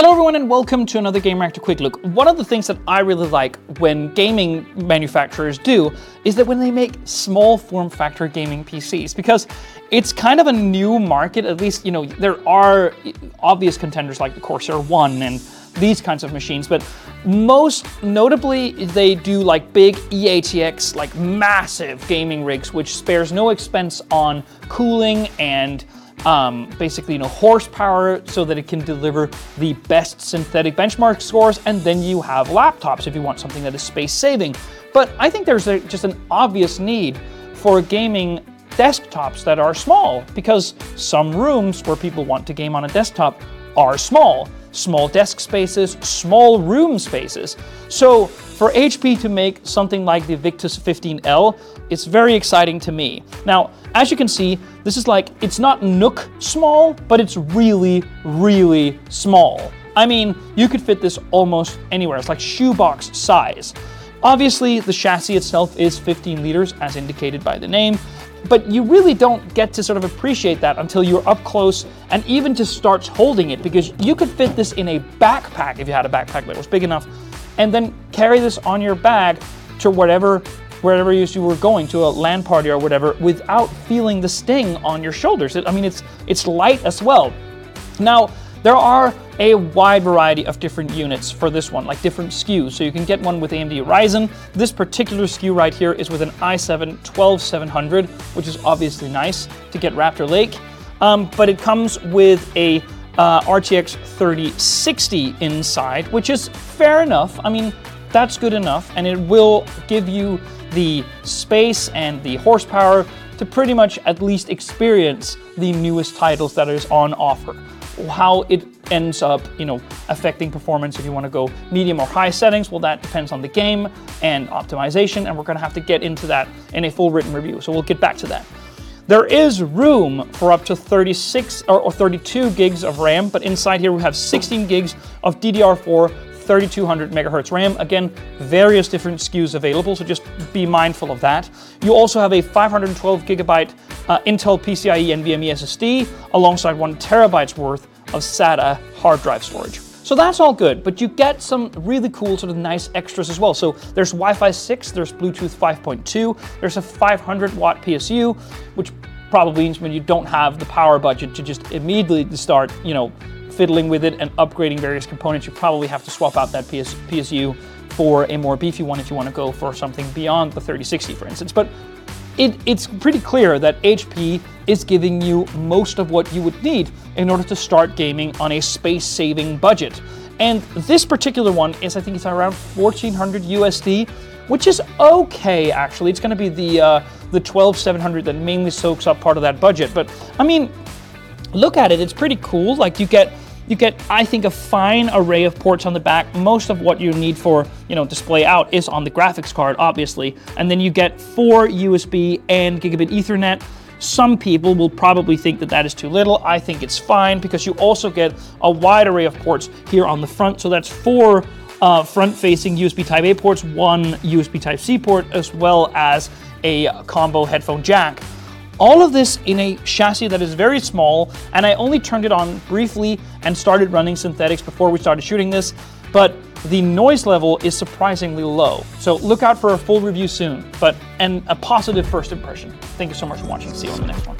Hello everyone and welcome to another Gamereactor Quick Look. One of the things that I really like when gaming manufacturers do is that when they make small form factor gaming PCs because it's kind of a new market, at least, you know, there are obvious contenders like the Corsair One and these kinds of machines, but most notably they do like big EATX, like massive gaming rigs, which spares no expense on cooling and um, basically you know horsepower so that it can deliver the best synthetic benchmark scores and then you have laptops if you want something that is space saving but i think there's a, just an obvious need for gaming desktops that are small because some rooms where people want to game on a desktop are small small desk spaces, small room spaces. So for HP to make something like the Victus 15L, it's very exciting to me. Now, as you can see, this is like, it's not NUC small, but it's really, really small. I mean, you could fit this almost anywhere. It's like shoebox size. Obviously, the chassis itself is 15 liters, as indicated by the name, but you really don't get to sort of appreciate that until you're up close and even just starts holding it because you could fit this in a backpack if you had a backpack that was big enough and then carry this on your bag to whatever wherever you were going to a LAN party or whatever without feeling the sting on your shoulders. I mean, it's it's light as well. Now, there are a wide variety of different units for this one, like different SKUs. So you can get one with AMD Ryzen. This particular SKU right here is with an i7 12700, which is obviously nice to get Raptor Lake. Um, but it comes with a uh, RTX 3060 inside, which is fair enough. I mean, that's good enough, and it will give you the space and the horsepower to pretty much at least experience the newest titles that is on offer how it ends up, you know, affecting performance if you want to go medium or high settings. Well, that depends on the game and optimization, and we're going to have to get into that in a full written review. So we'll get back to that. There is room for up to 36 or, or 32 gigs of RAM, but inside here we have 16 gigs of DDR4 3200 megahertz RAM. Again, various different SKUs available, so just be mindful of that. You also have a 512 gigabyte uh, Intel PCIe NVMe SSD alongside one terabytes worth of SATA hard drive storage. So that's all good, but you get some really cool sort of nice extras as well. So there's Wi-Fi 6, there's Bluetooth 5.2, there's a 500 watt PSU, which probably means when you don't have the power budget to just immediately start, you know, fiddling with it and upgrading various components, you probably have to swap out that PS, PSU for a more beefy one if you want to go for something beyond the 3060, for instance. But it, it's pretty clear that HP is giving you most of what you would need in order to start gaming on a space-saving budget. And this particular one is, I think it's around 1400 USD, which is okay, actually. It's to be the uh, the 12700 that mainly soaks up part of that budget. But I mean, look at it; it's pretty cool. Like you get you get, I think, a fine array of ports on the back. Most of what you need for, you know, display out is on the graphics card, obviously. And then you get four USB and gigabit Ethernet. Some people will probably think that that is too little. I think it's fine because you also get a wide array of ports here on the front. So that's four uh, front-facing USB Type-A ports, one USB Type-C port, as well as a combo headphone jack. All of this in a chassis that is very small, and I only turned it on briefly and started running synthetics before we started shooting this, but the noise level is surprisingly low. So look out for a full review soon, but and a positive first impression. Thank you so much for watching. See you on the next one.